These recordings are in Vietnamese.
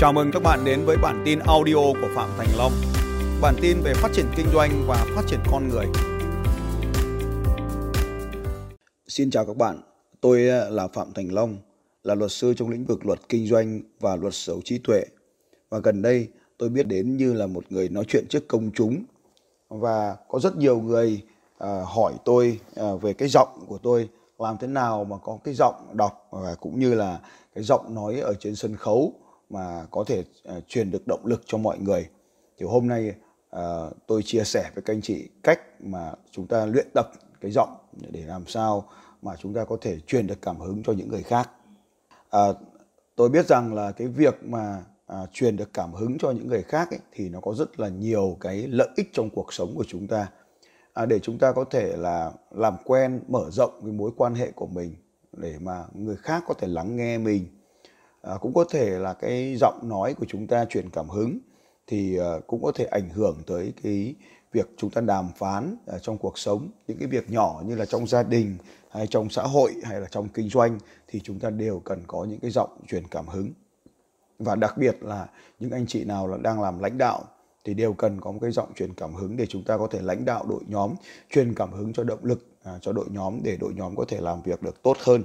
Chào mừng các bạn đến với bản tin audio của Phạm Thành Long. Bản tin về phát triển kinh doanh và phát triển con người. Xin chào các bạn, tôi ờ, là Phạm Thành Long, là luật sư trong lĩnh vực luật kinh doanh và luật sở hữu trí tuệ. Và gần đây tôi biết đến như là một người nói chuyện trước công chúng và có rất nhiều người ờ, hỏi tôi ờ, về cái giọng của tôi làm thế nào mà có cái giọng đọc và cũng như là cái giọng nói ở trên sân khấu mà có thể uh, truyền được động lực cho mọi người. Thì hôm nay uh, tôi chia sẻ với các anh chị cách mà chúng ta luyện tập cái giọng để làm sao mà chúng ta có thể truyền được cảm hứng cho những người khác. Uh, tôi biết rằng là cái việc mà uh, truyền được cảm hứng cho những người khác ấy, thì nó có rất là nhiều cái lợi ích trong cuộc sống của chúng ta. À, để chúng ta có thể là làm quen mở rộng cái mối quan hệ của mình để mà người khác có thể lắng nghe mình à, cũng có thể là cái giọng nói của chúng ta truyền cảm hứng thì à, cũng có thể ảnh hưởng tới cái việc chúng ta đàm phán trong cuộc sống. Những cái việc nhỏ như là trong gia đình hay trong xã hội hay là trong kinh doanh thì chúng ta đều cần có những cái giọng truyền cảm hứng. Và đặc biệt là những anh chị nào là đang làm lãnh đạo thì đều cần có một cái giọng truyền cảm hứng để chúng ta có thể lãnh đạo đội nhóm truyền cảm hứng cho động lực à, cho đội nhóm để đội nhóm có thể làm việc được tốt hơn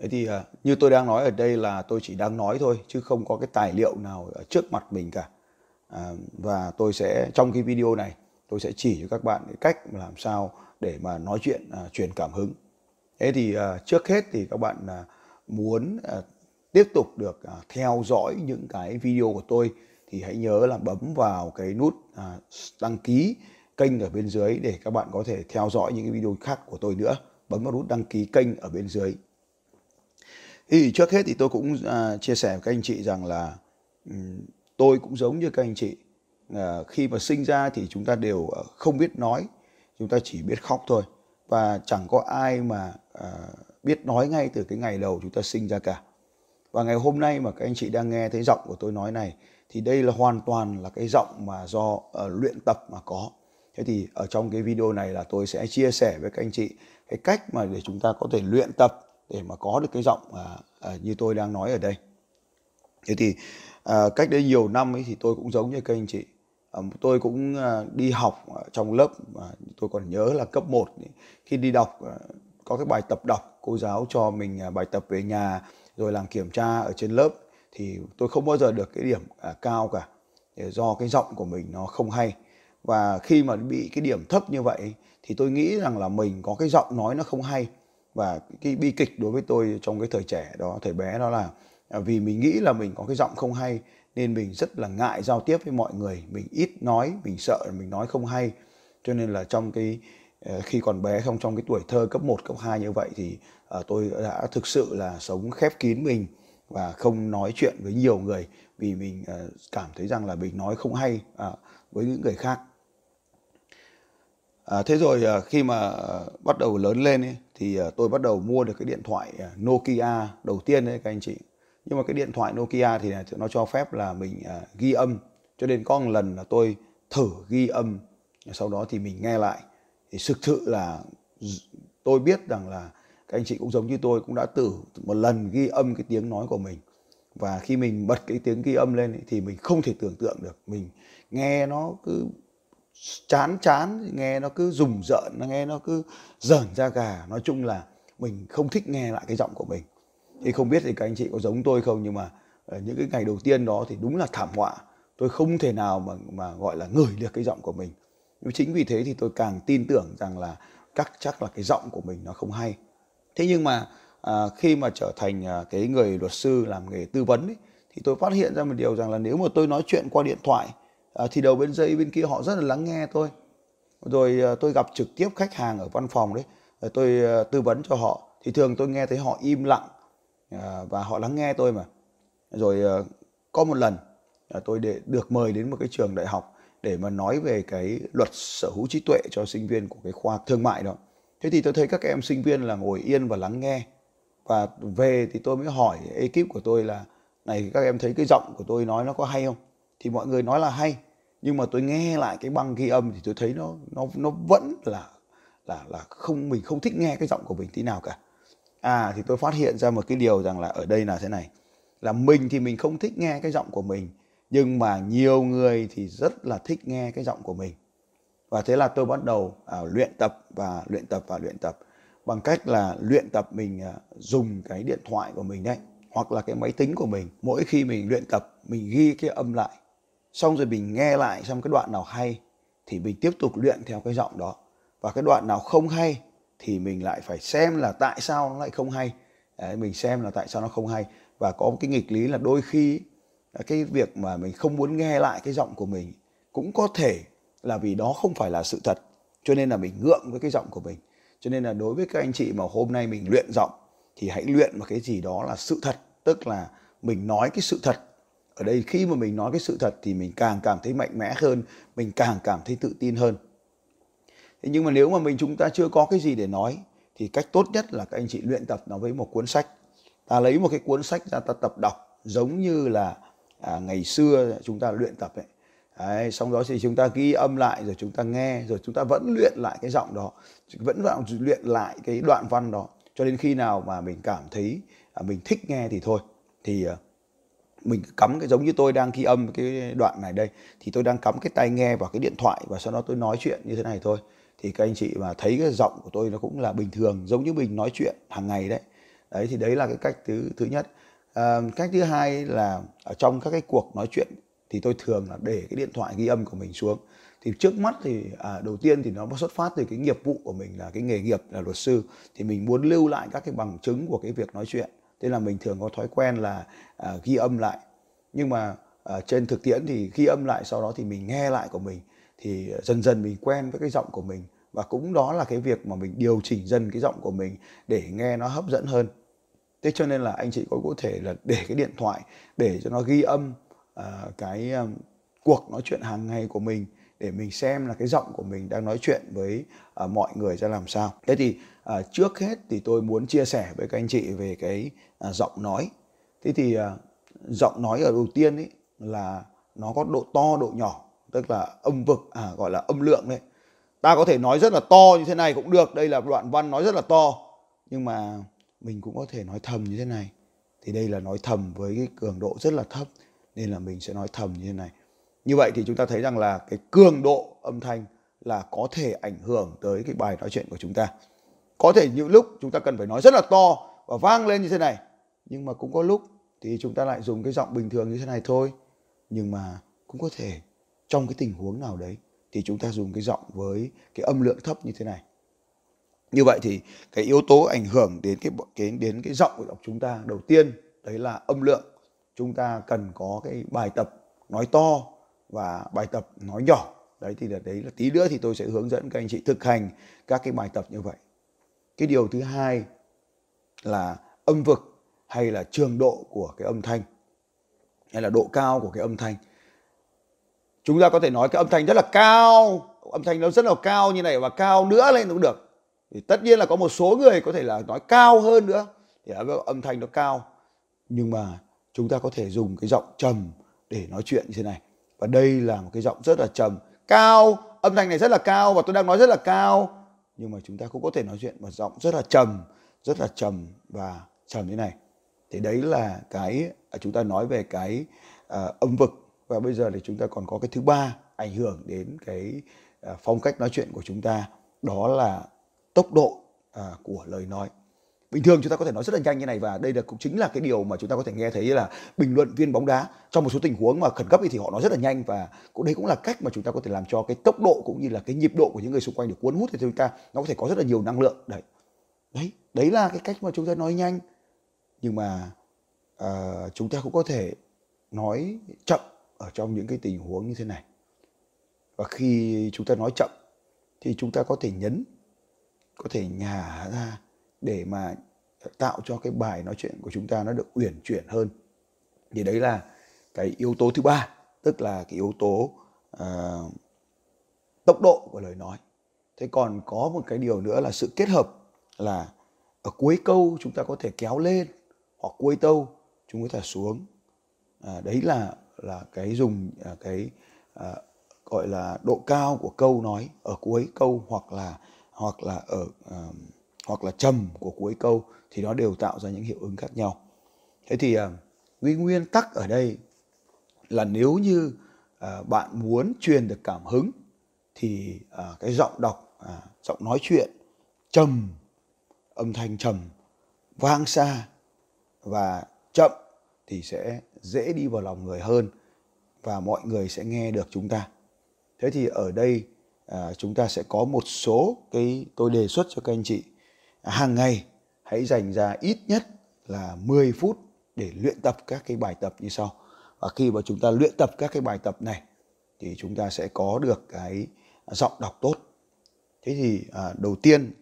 thế thì à, như tôi đang nói ở đây là tôi chỉ đang nói thôi chứ không có cái tài liệu nào ở trước mặt mình cả. À, và tôi sẽ trong cái video này tôi sẽ chỉ cho các bạn cái cách làm sao để mà nói chuyện à, truyền cảm hứng. Thế thì à, trước hết thì các bạn à, muốn à, tiếp tục được à, theo dõi những cái video của tôi thì hãy nhớ là bấm vào cái nút à, đăng ký kênh ở bên dưới để các bạn có thể theo dõi những cái video khác của tôi nữa. Bấm vào nút đăng ký kênh ở bên dưới thì trước hết thì tôi cũng uh, chia sẻ với các anh chị rằng là um, tôi cũng giống như các anh chị. Uh, khi mà sinh ra thì chúng ta đều uh, không biết nói chúng ta chỉ biết khóc thôi. Và chẳng có ai mà uh, biết nói ngay từ cái ngày đầu chúng ta sinh ra cả. Và ngày hôm nay mà các anh chị đang nghe thấy giọng của tôi nói này thì đây là hoàn toàn là cái giọng mà do uh, luyện tập mà có. Thế thì ở trong cái video này là tôi sẽ chia sẻ với các anh chị cái cách mà để chúng ta có thể luyện tập để mà có được cái giọng à, à, như tôi đang nói ở đây. Thế thì à, cách đây nhiều năm ấy thì tôi cũng giống như các anh chị. À, tôi cũng à, đi học à, trong lớp à, tôi còn nhớ là cấp 1 khi đi đọc à, có cái bài tập đọc cô giáo cho mình à, bài tập về nhà rồi làm kiểm tra ở trên lớp thì tôi không bao giờ được cái điểm à, cao cả do cái giọng của mình nó không hay. Và khi mà bị cái điểm thấp như vậy thì tôi nghĩ rằng là mình có cái giọng nói nó không hay và cái bi kịch đối với tôi trong cái thời trẻ đó thời bé đó là à, vì mình nghĩ là mình có cái giọng không hay nên mình rất là ngại giao tiếp với mọi người. Mình ít nói mình sợ mình nói không hay. Cho nên là trong cái à, khi còn bé không trong cái tuổi thơ cấp 1, cấp 2 như vậy thì à, tôi đã thực sự là sống khép kín mình và không nói chuyện với nhiều người vì mình cảm thấy rằng là mình nói không hay với những người khác. À, thế rồi à, khi mà à, bắt đầu lớn lên ấy, thì à, tôi bắt đầu mua được cái điện thoại à, Nokia đầu tiên đấy các anh chị. Nhưng mà cái điện thoại Nokia thì nó cho phép là mình à, ghi âm. Cho nên có một lần là tôi thử ghi âm, sau đó thì mình nghe lại. Thì thực sự là tôi biết rằng là các anh chị cũng giống như tôi cũng đã thử một lần ghi âm cái tiếng nói của mình và khi mình bật cái tiếng ghi âm lên ấy, thì mình không thể tưởng tượng được mình nghe nó cứ chán chán nghe nó cứ rùng rợn nó nghe nó cứ dởn ra gà. Nói chung là mình không thích nghe lại cái giọng của mình. Thì không biết thì các anh chị có giống tôi không nhưng mà ờ, những cái ngày đầu tiên đó thì đúng là thảm họa. Tôi không thể nào mà mà gọi là ngửi được cái giọng của mình. Nhưng chính vì thế thì tôi càng tin tưởng rằng là chắc chắc là cái giọng của mình nó không hay. Thế nhưng mà à, khi mà trở thành à, cái người luật sư làm nghề tư vấn ấy, thì tôi phát hiện ra một điều rằng là nếu mà tôi nói chuyện qua điện thoại à, thì đầu bên dây bên kia họ rất là lắng nghe tôi. Rồi à, tôi gặp trực tiếp khách hàng ở văn phòng đấy. Rồi tôi à, tư vấn cho họ. Thì thường tôi nghe thấy họ im lặng à, và họ lắng nghe tôi mà. Rồi à, có một lần à, tôi để được mời đến một cái trường đại học để mà nói về cái luật sở hữu trí tuệ cho sinh viên của cái khoa thương mại đó. Thế thì tôi thấy các em sinh viên là ngồi yên và lắng nghe. Và về thì tôi mới hỏi ekip của tôi là này các em thấy cái giọng của tôi nói nó có hay không? Thì mọi người nói là hay nhưng mà tôi nghe lại cái băng ghi âm thì tôi thấy nó nó nó vẫn là là là không mình không thích nghe cái giọng của mình tí nào cả. À thì tôi phát hiện ra một cái điều rằng là ở đây là thế này là mình thì mình không thích nghe cái giọng của mình nhưng mà nhiều người thì rất là thích nghe cái giọng của mình. Và thế là tôi bắt đầu à, luyện tập và luyện tập và luyện tập bằng cách là luyện tập mình à, dùng cái điện thoại của mình đấy hoặc là cái máy tính của mình. Mỗi khi mình luyện tập mình ghi cái âm lại xong rồi mình nghe lại xem cái đoạn nào hay thì mình tiếp tục luyện theo cái giọng đó. Và cái đoạn nào không hay thì mình lại phải xem là tại sao nó lại không hay. Đấy, mình xem là tại sao nó không hay. Và có một cái nghịch lý là đôi khi à, cái việc mà mình không muốn nghe lại cái giọng của mình cũng có thể là vì đó không phải là sự thật. Cho nên là mình ngượng với cái giọng của mình. Cho nên là đối với các anh chị mà hôm nay mình luyện giọng thì hãy luyện một cái gì đó là sự thật. Tức là mình nói cái sự thật ở đây khi mà mình nói cái sự thật thì mình càng cảm thấy mạnh mẽ hơn mình càng cảm thấy tự tin hơn. Thế nhưng mà nếu mà mình chúng ta chưa có cái gì để nói thì cách tốt nhất là các anh chị luyện tập nó với một cuốn sách. Ta lấy một cái cuốn sách ra ta tập đọc giống như là à, ngày xưa chúng ta luyện tập ấy. Đấy, xong đó thì chúng ta ghi âm lại rồi chúng ta nghe rồi chúng ta vẫn luyện lại cái giọng đó vẫn vào luyện lại cái đoạn văn đó cho đến khi nào mà mình cảm thấy à, mình thích nghe thì thôi. Thì à, mình cắm cái giống như tôi đang ghi âm cái đoạn này đây thì tôi đang cắm cái tai nghe vào cái điện thoại và sau đó tôi nói chuyện như thế này thôi. Thì các anh chị mà thấy cái giọng của tôi nó cũng là bình thường giống như mình nói chuyện hàng ngày đấy. Đấy thì đấy là cái cách thứ thứ nhất. À, cách thứ hai là ở trong các cái cuộc nói chuyện thì tôi thường là để cái điện thoại ghi âm của mình xuống. Thì trước mắt thì à, đầu tiên thì nó xuất phát từ cái nghiệp vụ của mình là cái nghề nghiệp là luật sư. Thì mình muốn lưu lại các cái bằng chứng của cái việc nói chuyện thế là mình thường có thói quen là à, ghi âm lại. Nhưng mà à, trên thực tiễn thì ghi âm lại sau đó thì mình nghe lại của mình thì dần dần mình quen với cái giọng của mình. Và cũng đó là cái việc mà mình điều chỉnh dần cái giọng của mình để nghe nó hấp dẫn hơn. Thế cho nên là anh chị có có thể là để cái điện thoại để cho nó ghi âm uh, cái um, cuộc nói chuyện hàng ngày của mình để mình xem là cái giọng của mình đang nói chuyện với uh, mọi người ra làm sao. Thế thì uh, trước hết thì tôi muốn chia sẻ với các anh chị về cái uh, giọng nói. Thế thì uh, giọng nói ở đầu tiên ấy là nó có độ to độ nhỏ tức là âm vực à gọi là âm lượng đấy. Ta có thể nói rất là to như thế này cũng được đây là đoạn văn nói rất là to nhưng mà mình cũng có thể nói thầm như thế này. Thì đây là nói thầm với cái cường độ rất là thấp nên là mình sẽ nói thầm như thế này như vậy thì chúng ta thấy rằng là cái cường độ âm thanh là có thể ảnh hưởng tới cái bài nói chuyện của chúng ta. Có thể những lúc chúng ta cần phải nói rất là to và vang lên như thế này, nhưng mà cũng có lúc thì chúng ta lại dùng cái giọng bình thường như thế này thôi. Nhưng mà cũng có thể trong cái tình huống nào đấy thì chúng ta dùng cái giọng với cái âm lượng thấp như thế này. Như vậy thì cái yếu tố ảnh hưởng đến cái cái, đến cái giọng của chúng ta đầu tiên, đấy là âm lượng. Chúng ta cần có cái bài tập nói to và bài tập nói nhỏ. Đấy, thì là đấy là tí nữa thì tôi sẽ hướng dẫn các anh chị thực hành các cái bài tập như vậy. Cái điều thứ hai là âm vực hay là trường độ của cái âm thanh, hay là độ cao của cái âm thanh. Chúng ta có thể nói cái âm thanh rất là cao, âm thanh nó rất là cao như này và cao nữa lên cũng được. Thì tất nhiên là có một số người có thể là nói cao hơn nữa, thì âm thanh nó cao. Nhưng mà chúng ta có thể dùng cái giọng trầm để nói chuyện như thế này và đây là một cái giọng rất là trầm. Cao âm thanh này rất là cao và tôi đang nói rất là cao. Nhưng mà chúng ta cũng có thể nói chuyện bằng giọng rất là trầm rất là trầm và trầm như này. Thì đấy là cái à, chúng ta nói về cái uh, âm vực. Và bây giờ thì chúng ta còn có cái thứ ba ảnh hưởng đến cái uh, phong cách nói chuyện của chúng ta. Đó là tốc độ uh, của lời nói bình thường chúng ta có thể nói rất là nhanh như này và đây là cũng chính là cái điều mà chúng ta có thể nghe thấy là bình luận viên bóng đá trong một số tình huống mà khẩn cấp thì họ nói rất là nhanh và cũng đây cũng là cách mà chúng ta có thể làm cho cái tốc độ cũng như là cái nhịp độ của những người xung quanh được cuốn hút thì chúng ta nó có thể có rất là nhiều năng lượng. Đấy. Đấy đấy là cái cách mà chúng ta nói nhanh. Nhưng mà uh, chúng ta cũng có thể nói chậm ở trong những cái tình huống như thế này. Và khi chúng ta nói chậm thì chúng ta có thể nhấn có thể nhả ra để mà tạo cho cái bài nói chuyện của chúng ta nó được uyển chuyển hơn. Thì đấy là cái yếu tố thứ ba tức là cái yếu tố uh, tốc độ của lời nói. Thế còn có một cái điều nữa là sự kết hợp là ở cuối câu chúng ta có thể kéo lên hoặc cuối câu chúng ta xuống. À, đấy là là cái dùng à, cái à, gọi là độ cao của câu nói ở cuối câu hoặc là hoặc là ở à, hoặc là trầm của cuối câu thì nó đều tạo ra những hiệu ứng khác nhau. Thế thì à, cái nguyên tắc ở đây là nếu như à, bạn muốn truyền được cảm hứng thì à, cái giọng đọc giọng nói chuyện trầm âm thanh trầm vang xa và chậm thì sẽ dễ đi vào lòng người hơn và mọi người sẽ nghe được chúng ta. Thế thì ở đây à, chúng ta sẽ có một số cái tôi đề xuất cho các anh chị hàng ngày hãy dành ra ít nhất là 10 phút để luyện tập các cái bài tập như sau. Và khi mà chúng ta luyện tập các cái bài tập này thì chúng ta sẽ có được cái giọng đọc tốt. Thế thì à, đầu tiên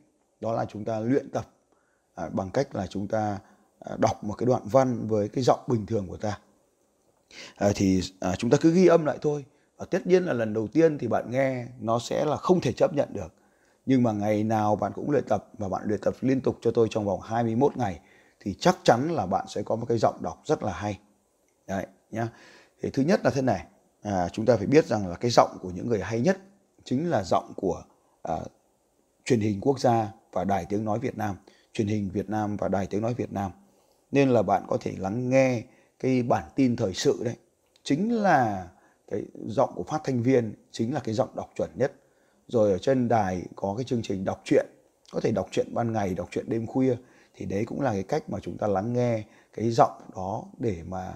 đó là chúng ta luyện tập à, bằng cách là chúng ta à, đọc một cái đoạn văn với cái giọng bình thường của ta. À, thì à, chúng ta cứ ghi âm lại thôi. Và tất nhiên là lần đầu tiên thì bạn nghe nó sẽ là không thể chấp nhận được nhưng mà ngày nào bạn cũng luyện tập và bạn luyện tập liên tục cho tôi trong vòng 21 ngày thì chắc chắn là bạn sẽ có một cái giọng đọc rất là hay. Đấy nhá. Thì thứ nhất là thế này à, chúng ta phải biết rằng là cái giọng của những người hay nhất chính là giọng của à, truyền hình quốc gia và đài tiếng nói Việt Nam truyền hình Việt Nam và đài tiếng nói Việt Nam. Nên là bạn có thể lắng nghe cái bản tin thời sự đấy chính là cái giọng của phát thanh viên chính là cái giọng đọc chuẩn nhất rồi ở trên đài có cái chương trình đọc truyện, có thể đọc truyện ban ngày, đọc truyện đêm khuya. Thì đấy cũng là cái cách mà chúng ta lắng nghe cái giọng đó để mà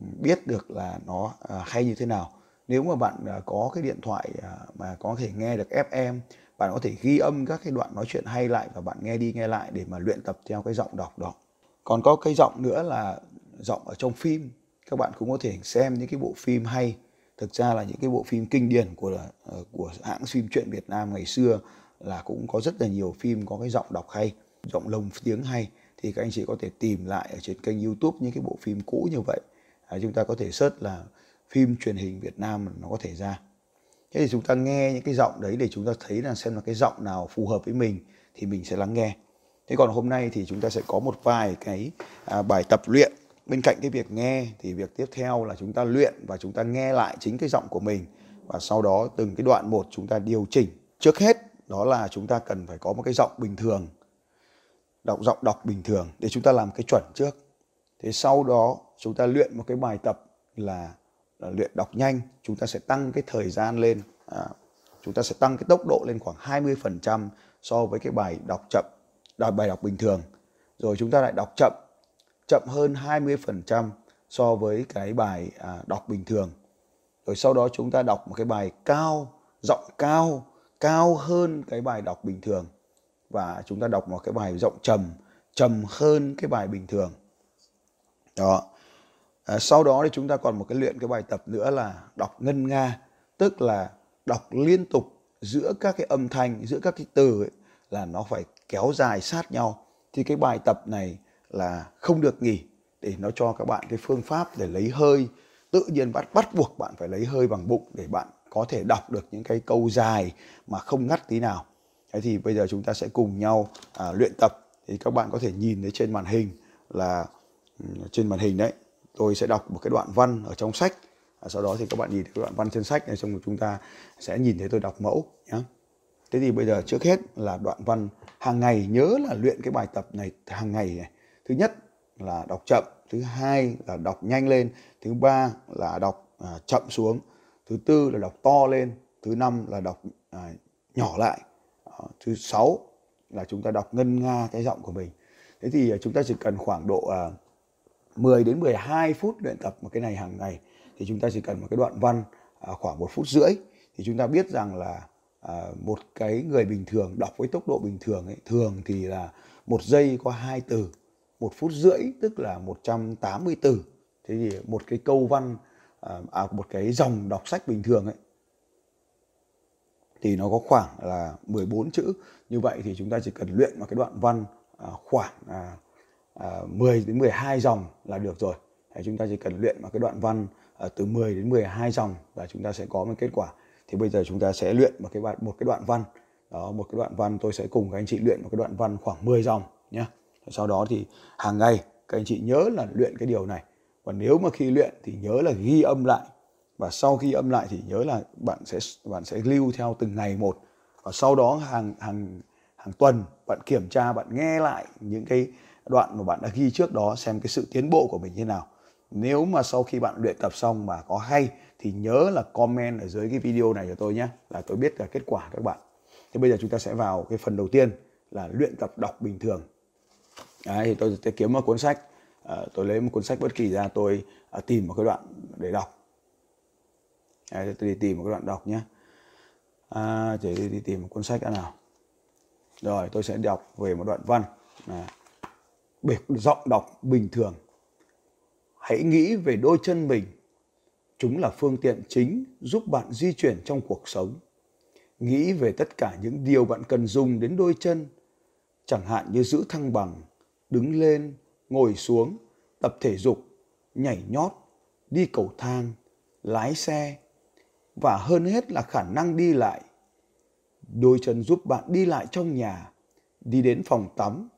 ừ, biết được là nó à, hay như thế nào. Nếu mà bạn à, có cái điện thoại à, mà có thể nghe được FM bạn có thể ghi âm các cái đoạn nói chuyện hay lại và bạn nghe đi nghe lại để mà luyện tập theo cái giọng đọc đó. Còn có cái giọng nữa là giọng ở trong phim, các bạn cũng có thể xem những cái bộ phim hay thực ra là những cái bộ phim kinh điển của ờ, của hãng phim truyện Việt Nam ngày xưa là cũng có rất là nhiều phim có cái giọng đọc hay giọng lồng tiếng hay. Thì các anh chị có thể tìm lại ở trên kênh YouTube những cái bộ phim cũ như vậy. À, chúng ta có thể search là phim truyền hình Việt Nam nó có thể ra. Thế thì chúng ta nghe những cái giọng đấy để chúng ta thấy là xem là cái giọng nào phù hợp với mình thì mình sẽ lắng nghe. Thế còn hôm nay thì chúng ta sẽ có một vài cái à, bài tập luyện bên cạnh cái việc nghe thì việc tiếp theo là chúng ta luyện và chúng ta nghe lại chính cái giọng của mình. Và sau đó từng cái đoạn một chúng ta điều chỉnh. Trước hết đó là chúng ta cần phải có một cái giọng bình thường. Đọc giọng đọc bình thường để chúng ta làm cái chuẩn trước. Thế sau đó chúng ta luyện một cái bài tập là, là luyện đọc nhanh. Chúng ta sẽ tăng cái thời gian lên. À, chúng ta sẽ tăng cái tốc độ lên khoảng 20% so với cái bài đọc chậm bài đọc bình thường. Rồi chúng ta lại đọc chậm chậm hơn 20% so với cái bài à, đọc bình thường. Rồi sau đó chúng ta đọc một cái bài cao, giọng cao, cao hơn cái bài đọc bình thường. Và chúng ta đọc một cái bài giọng trầm, trầm hơn cái bài bình thường. Đó. À, sau đó thì chúng ta còn một cái luyện cái bài tập nữa là đọc ngân nga, tức là đọc liên tục giữa các cái âm thanh, giữa các cái từ ấy, là nó phải kéo dài sát nhau. Thì cái bài tập này là không được nghỉ để nó cho các bạn cái phương pháp để lấy hơi. Tự nhiên bắt bắt buộc bạn phải lấy hơi bằng bụng để bạn có thể đọc được những cái câu dài mà không ngắt tí nào. Thế thì bây giờ chúng ta sẽ cùng nhau à, luyện tập. Thì các bạn có thể nhìn thấy trên màn hình là ừ, trên màn hình đấy tôi sẽ đọc một cái đoạn văn ở trong sách. À, sau đó thì các bạn nhìn thấy đoạn văn trên sách này xong rồi chúng ta sẽ nhìn thấy tôi đọc mẫu nhé thế thì bây giờ trước hết là đoạn văn hàng ngày nhớ là luyện cái bài tập này hàng ngày này thứ nhất là đọc chậm thứ hai là đọc nhanh lên thứ ba là đọc à, chậm xuống thứ tư là đọc to lên thứ năm là đọc à, nhỏ lại. À, thứ sáu là chúng ta đọc ngân nga cái giọng của mình. Thế thì à, chúng ta chỉ cần khoảng độ à, 10 đến 12 phút luyện tập một cái này hàng ngày thì chúng ta chỉ cần một cái đoạn văn à, khoảng một phút rưỡi thì chúng ta biết rằng là à, một cái người bình thường đọc với tốc độ bình thường ấy thường thì là một giây có hai từ một phút rưỡi tức là 180 từ. Thế thì một cái câu văn à, à, một cái dòng đọc sách bình thường ấy thì nó có khoảng là 14 chữ. Như vậy thì chúng ta chỉ cần luyện một cái đoạn văn à, khoảng à, à, 10 đến 12 dòng là được rồi. Đấy, chúng ta chỉ cần luyện một cái đoạn văn à, từ 10 đến 12 dòng và chúng ta sẽ có một kết quả. Thì bây giờ chúng ta sẽ luyện một cái một cái đoạn văn. Đó một cái đoạn văn tôi sẽ cùng các anh chị luyện một cái đoạn văn khoảng 10 dòng sau đó thì hàng ngày các anh chị nhớ là luyện cái điều này. Và nếu mà khi luyện thì nhớ là ghi âm lại. Và sau khi âm lại thì nhớ là bạn sẽ bạn sẽ lưu theo từng ngày một. Và sau đó hàng hàng hàng tuần bạn kiểm tra, bạn nghe lại những cái đoạn mà bạn đã ghi trước đó xem cái sự tiến bộ của mình như nào. Nếu mà sau khi bạn luyện tập xong mà có hay thì nhớ là comment ở dưới cái video này cho tôi nhé, là tôi biết là kết quả các bạn. Thì bây giờ chúng ta sẽ vào cái phần đầu tiên là luyện tập đọc bình thường. Đấy, thì tôi sẽ kiếm một cuốn sách. À, tôi lấy một cuốn sách bất kỳ ra tôi à, tìm một cái đoạn để đọc. Đấy, tôi đi tìm một cái đoạn đọc nhé. À, chỉ đi, đi tìm một cuốn sách đã nào. Rồi tôi sẽ đọc về một đoạn văn. À, biệt giọng đọc bình thường. Hãy nghĩ về đôi chân mình. Chúng là phương tiện chính giúp bạn di chuyển trong cuộc sống. Nghĩ về tất cả những điều bạn cần dùng đến đôi chân. Chẳng hạn như giữ thăng bằng đứng lên, ngồi xuống, tập thể dục, nhảy nhót, đi cầu thang, lái xe. Và hơn hết là khả năng đi lại. Đôi chân giúp bạn đi lại trong nhà, đi đến phòng tắm,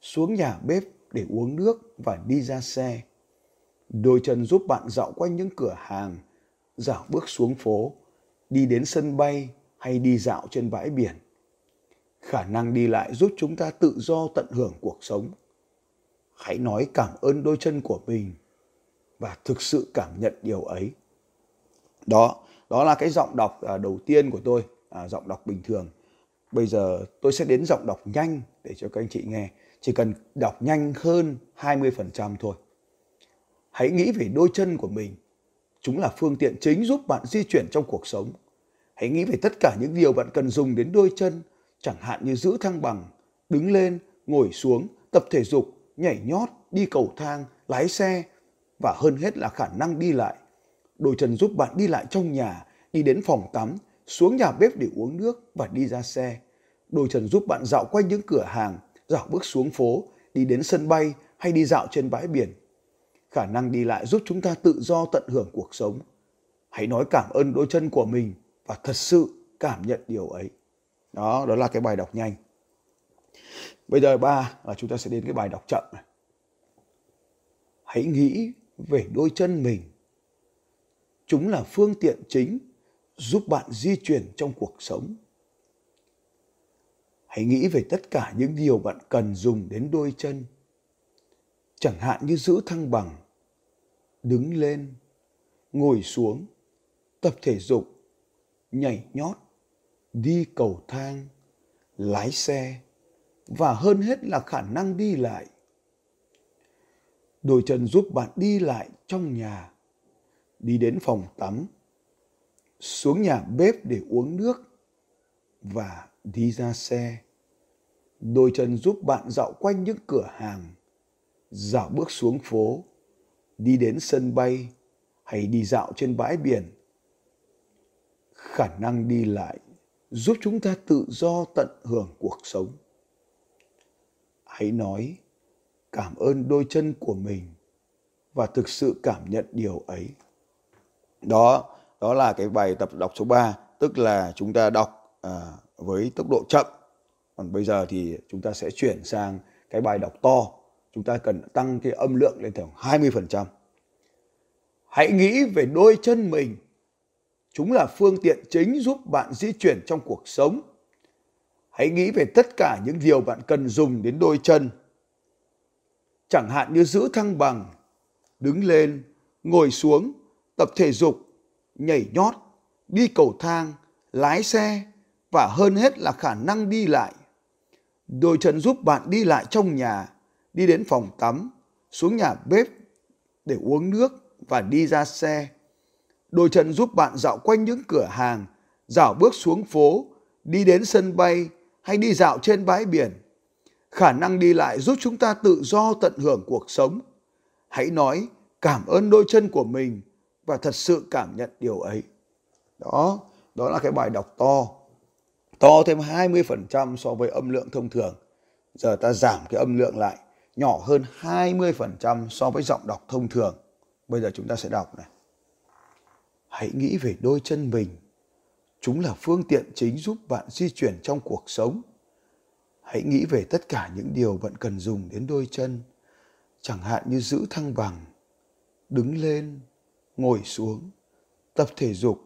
xuống nhà bếp để uống nước và đi ra xe. Đôi chân giúp bạn dạo quanh những cửa hàng, dạo bước xuống phố, đi đến sân bay hay đi dạo trên bãi biển. Khả năng đi lại giúp chúng ta tự do tận hưởng cuộc sống hãy nói cảm ơn đôi chân của mình và thực sự cảm nhận điều ấy. Đó đó là cái giọng đọc à, đầu tiên của tôi à, giọng đọc bình thường. Bây giờ tôi sẽ đến giọng đọc nhanh để cho các anh chị nghe. Chỉ cần đọc nhanh hơn 20% thôi. Hãy nghĩ về đôi chân của mình. Chúng là phương tiện chính giúp bạn di chuyển trong cuộc sống. Hãy nghĩ về tất cả những điều bạn cần dùng đến đôi chân chẳng hạn như giữ thăng bằng đứng lên ngồi xuống tập thể dục nhảy nhót, đi cầu thang, lái xe và hơn hết là khả năng đi lại. Đôi chân giúp bạn đi lại trong nhà, đi đến phòng tắm, xuống nhà bếp để uống nước và đi ra xe. Đôi chân giúp bạn dạo quanh những cửa hàng, dạo bước xuống phố, đi đến sân bay hay đi dạo trên bãi biển. Khả năng đi lại giúp chúng ta tự do tận hưởng cuộc sống. Hãy nói cảm ơn đôi chân của mình và thật sự cảm nhận điều ấy. Đó đó là cái bài đọc nhanh bây giờ ba là chúng ta sẽ đến cái bài đọc chậm này. Hãy nghĩ về đôi chân mình. Chúng là phương tiện chính giúp bạn di chuyển trong cuộc sống. Hãy nghĩ về tất cả những điều bạn cần dùng đến đôi chân. Chẳng hạn như giữ thăng bằng, đứng lên, ngồi xuống, tập thể dục, nhảy nhót, đi cầu thang, lái xe và hơn hết là khả năng đi lại. Đôi chân giúp bạn đi lại trong nhà, đi đến phòng tắm, xuống nhà bếp để uống nước và đi ra xe. Đôi chân giúp bạn dạo quanh những cửa hàng, dạo bước xuống phố, đi đến sân bay hay đi dạo trên bãi biển. Khả năng đi lại giúp chúng ta tự do tận hưởng cuộc sống hãy nói cảm ơn đôi chân của mình và thực sự cảm nhận điều ấy đó đó là cái bài tập đọc số 3 tức là chúng ta đọc à, với tốc độ chậm còn bây giờ thì chúng ta sẽ chuyển sang cái bài đọc to chúng ta cần tăng cái âm lượng lên khoảng 20%. Hãy nghĩ về đôi chân mình. Chúng là phương tiện chính giúp bạn di chuyển trong cuộc sống. Hãy nghĩ về tất cả những điều bạn cần dùng đến đôi chân. Chẳng hạn như giữ thăng bằng, đứng lên, ngồi xuống, tập thể dục, nhảy nhót, đi cầu thang, lái xe và hơn hết là khả năng đi lại. Đôi chân giúp bạn đi lại trong nhà, đi đến phòng tắm, xuống nhà bếp để uống nước và đi ra xe. Đôi chân giúp bạn dạo quanh những cửa hàng, dạo bước xuống phố, đi đến sân bay hay đi dạo trên bãi biển. Khả năng đi lại giúp chúng ta tự do tận hưởng cuộc sống. Hãy nói cảm ơn đôi chân của mình và thật sự cảm nhận điều ấy. Đó, đó là cái bài đọc to. To thêm 20% so với âm lượng thông thường. Giờ ta giảm cái âm lượng lại nhỏ hơn 20% so với giọng đọc thông thường. Bây giờ chúng ta sẽ đọc này. Hãy nghĩ về đôi chân mình. Chúng là phương tiện chính giúp bạn di chuyển trong cuộc sống. Hãy nghĩ về tất cả những điều bạn cần dùng đến đôi chân, chẳng hạn như giữ thăng bằng, đứng lên, ngồi xuống, tập thể dục,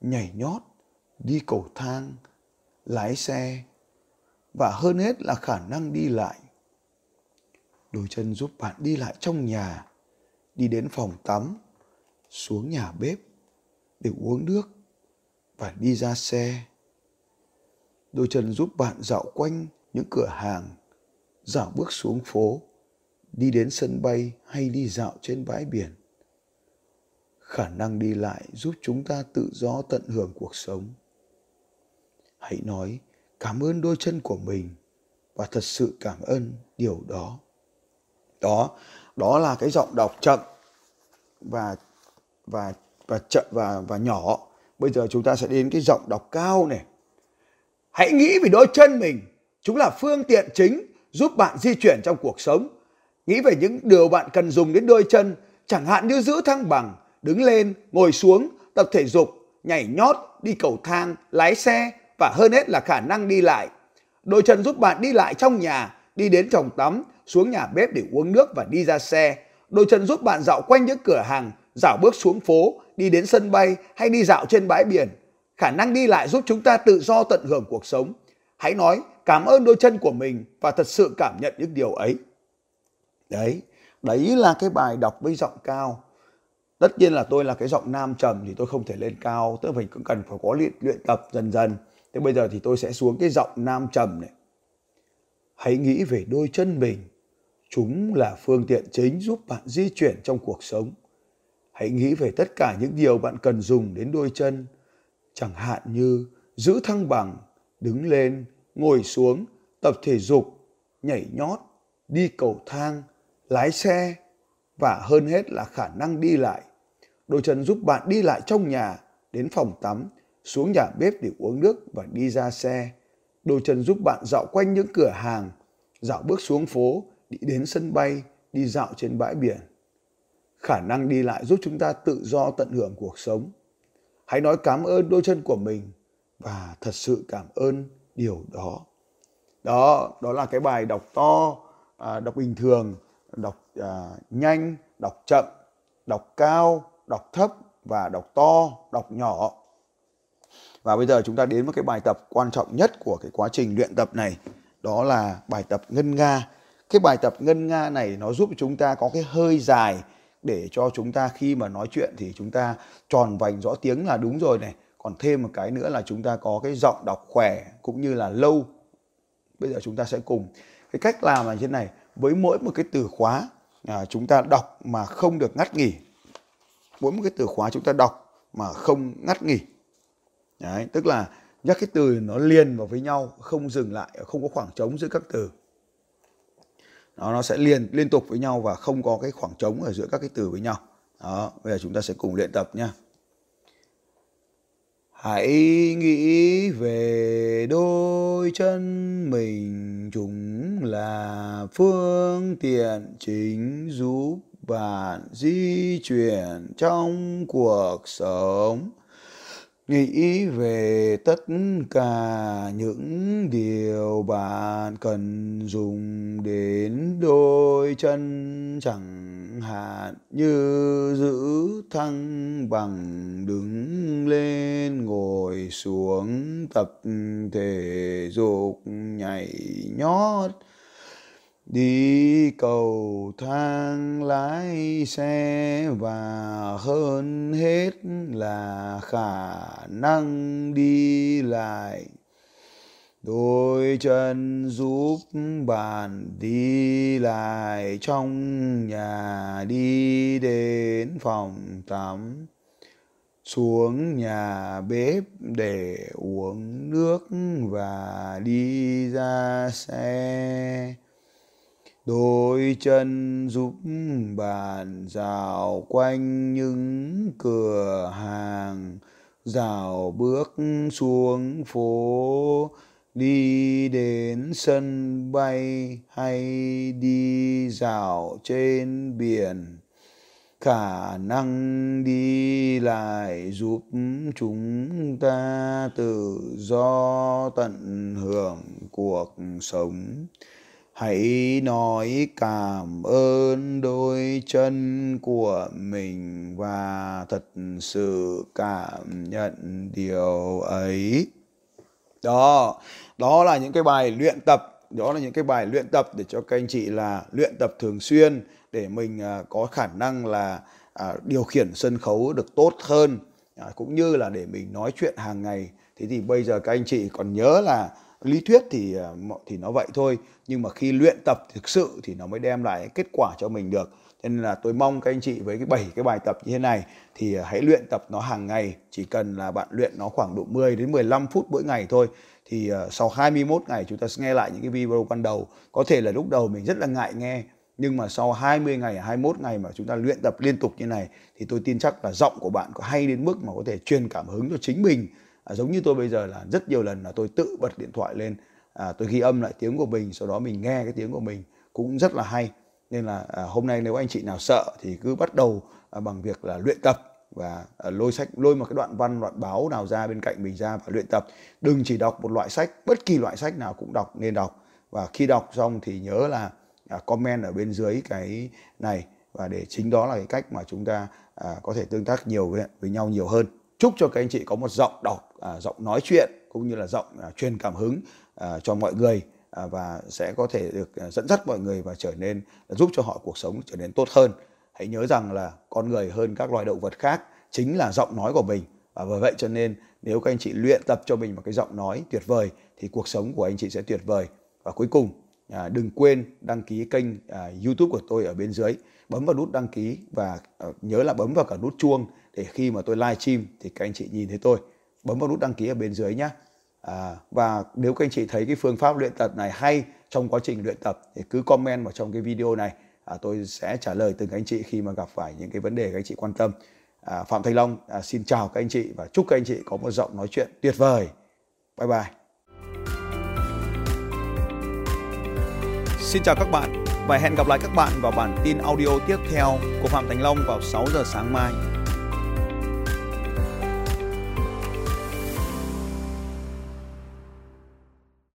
nhảy nhót, đi cầu thang, lái xe và hơn hết là khả năng đi lại. Đôi chân giúp bạn đi lại trong nhà đi đến phòng tắm, xuống nhà bếp để uống nước và đi ra xe. Đôi chân giúp bạn dạo quanh những cửa hàng, dạo bước xuống phố, đi đến sân bay hay đi dạo trên bãi biển. Khả năng đi lại giúp chúng ta tự do tận hưởng cuộc sống. Hãy nói cảm ơn đôi chân của mình và thật sự cảm ơn điều đó. Đó, đó là cái giọng đọc chậm và và và chậm và và nhỏ. Bây giờ chúng ta sẽ đến cái giọng đọc cao này. Hãy nghĩ về đôi chân mình, chúng là phương tiện chính giúp bạn di chuyển trong cuộc sống. Nghĩ về những điều bạn cần dùng đến đôi chân, chẳng hạn như giữ thăng bằng, đứng lên, ngồi xuống, tập thể dục, nhảy nhót, đi cầu thang, lái xe và hơn hết là khả năng đi lại. Đôi chân giúp bạn đi lại trong nhà, đi đến phòng tắm, xuống nhà bếp để uống nước và đi ra xe. Đôi chân giúp bạn dạo quanh những cửa hàng, dạo bước xuống phố, đi đến sân bay hay đi dạo trên bãi biển. Khả năng đi lại giúp chúng ta tự do tận hưởng cuộc sống. Hãy nói cảm ơn đôi chân của mình và thật sự cảm nhận những điều ấy. Đấy, đấy là cái bài đọc với giọng cao. Tất nhiên là tôi là cái giọng nam trầm thì tôi không thể lên cao, tức là phải cũng cần phải có luyện luyện tập dần dần. Thế bây giờ thì tôi sẽ xuống cái giọng nam trầm này. Hãy nghĩ về đôi chân mình. Chúng là phương tiện chính giúp bạn di chuyển trong cuộc sống. Hãy nghĩ về tất cả những điều bạn cần dùng đến đôi chân, chẳng hạn như giữ thăng bằng, đứng lên, ngồi xuống, tập thể dục, nhảy nhót, đi cầu thang, lái xe và hơn hết là khả năng đi lại. Đôi chân giúp bạn đi lại trong nhà, đến phòng tắm, xuống nhà bếp để uống nước và đi ra xe. Đôi chân giúp bạn dạo quanh những cửa hàng, dạo bước xuống phố, đi đến sân bay, đi dạo trên bãi biển. Khả năng đi lại giúp chúng ta tự do tận hưởng cuộc sống. Hãy nói cảm ơn đôi chân của mình và thật sự cảm ơn điều đó. Đó, đó là cái bài đọc to, à, đọc bình thường, đọc à, nhanh, đọc chậm, đọc cao, đọc thấp và đọc to, đọc nhỏ. Và bây giờ chúng ta đến với cái bài tập quan trọng nhất của cái quá trình luyện tập này, đó là bài tập ngân nga. Cái bài tập ngân nga này nó giúp chúng ta có cái hơi dài để cho chúng ta khi mà nói chuyện thì chúng ta tròn vành rõ tiếng là đúng rồi này. Còn thêm một cái nữa là chúng ta có cái giọng đọc khỏe cũng như là lâu. Bây giờ chúng ta sẽ cùng cái cách làm là như thế này. Với mỗi một cái từ khóa à, chúng ta đọc mà không được ngắt nghỉ. Mỗi một cái từ khóa chúng ta đọc mà không ngắt nghỉ. Đấy, tức là nhắc cái từ nó liền vào với nhau, không dừng lại, không có khoảng trống giữa các từ nó nó sẽ liên liên tục với nhau và không có cái khoảng trống ở giữa các cái từ với nhau. Đó, bây giờ chúng ta sẽ cùng luyện tập nha. Hãy nghĩ về đôi chân mình chúng là phương tiện chính giúp bạn di chuyển trong cuộc sống nghĩ về tất cả những điều bạn cần dùng đến đôi chân, chẳng hạn như giữ thăng bằng, đứng lên, ngồi xuống, tập thể dục, nhảy nhót đi cầu thang lái xe và hơn hết là khả năng đi lại. Đôi chân giúp bạn đi lại trong nhà, đi đến phòng tắm, xuống nhà bếp để uống nước và đi ra xe đôi chân giúp bạn dạo quanh những cửa hàng, dạo bước xuống phố, đi đến sân bay hay đi dạo trên biển. Khả năng đi lại giúp chúng ta tự do tận hưởng cuộc sống hãy nói cảm ơn đôi chân của mình và thật sự cảm nhận điều ấy. Đó đó là những cái bài luyện tập, đó là những cái bài luyện tập để cho các anh chị là luyện tập thường xuyên để mình à, có khả năng là à, điều khiển sân khấu được tốt hơn. À, cũng như là để mình nói chuyện hàng ngày. Thế thì bây giờ các anh chị còn nhớ là lý thuyết thì ờ, thì nó vậy thôi, nhưng mà khi luyện tập thực sự thì nó mới đem lại kết quả cho mình được. Cho nên là tôi mong các anh chị với cái bảy cái bài tập như thế này thì ờ, hãy luyện tập nó hàng ngày, chỉ cần là bạn luyện nó khoảng độ 10 đến 15 phút mỗi ngày thôi. Thì ờ, sau 21 ngày chúng ta sẽ nghe lại những cái video ban đầu. Có thể là lúc đầu mình rất là ngại nghe, nhưng mà sau 20 ngày 21 ngày mà chúng ta luyện tập liên tục như này thì tôi tin chắc là giọng của bạn có hay đến mức mà có thể truyền cảm hứng cho chính mình à, giống như tôi bây giờ là rất nhiều lần là tôi tự bật điện thoại lên à, tôi ghi âm lại tiếng của mình sau đó mình nghe cái tiếng của mình cũng rất là hay. Nên là à, hôm nay nếu anh chị nào sợ thì cứ bắt đầu à, bằng việc là luyện tập và à, lôi sách lôi một cái đoạn văn đoạn báo nào ra bên cạnh mình ra và luyện tập. Đừng chỉ đọc một loại sách bất kỳ loại sách nào cũng đọc nên đọc. Và khi đọc xong thì nhớ là à, comment ở bên dưới cái này và để chính đó là cái cách mà chúng ta à, có thể tương tác nhiều với, với nhau nhiều hơn. Chúc cho các anh chị có một giọng đọc à, giọng nói chuyện cũng như là giọng à, truyền cảm hứng à, cho mọi người à, và sẽ có thể được à, dẫn dắt mọi người và trở nên à, giúp cho họ cuộc sống trở nên tốt hơn. Hãy nhớ rằng là con người hơn các loài động vật khác chính là giọng nói của mình. Và bởi vậy cho nên nếu các anh chị luyện tập cho mình một cái giọng nói tuyệt vời thì cuộc sống của anh chị sẽ tuyệt vời. Và cuối cùng à, đừng quên đăng ký kênh à, YouTube của tôi ở bên dưới. Bấm vào nút đăng ký và à, nhớ là bấm vào cả nút chuông để khi mà tôi live stream thì các anh chị nhìn thấy tôi bấm vào nút đăng ký ở bên dưới nhé à, và nếu các anh chị thấy cái phương pháp luyện tập này hay trong quá trình luyện tập thì cứ comment vào trong cái video này. À, tôi sẽ trả lời từng anh chị khi mà gặp phải những cái vấn đề các anh chị quan tâm. À, phạm thanh long à, xin chào các anh chị và chúc các anh chị có một giọng nói chuyện tuyệt vời. Bye bye. Xin chào các bạn và hẹn gặp lại các bạn vào bản tin audio tiếp theo của Phạm Thành Long vào 6 giờ sáng mai.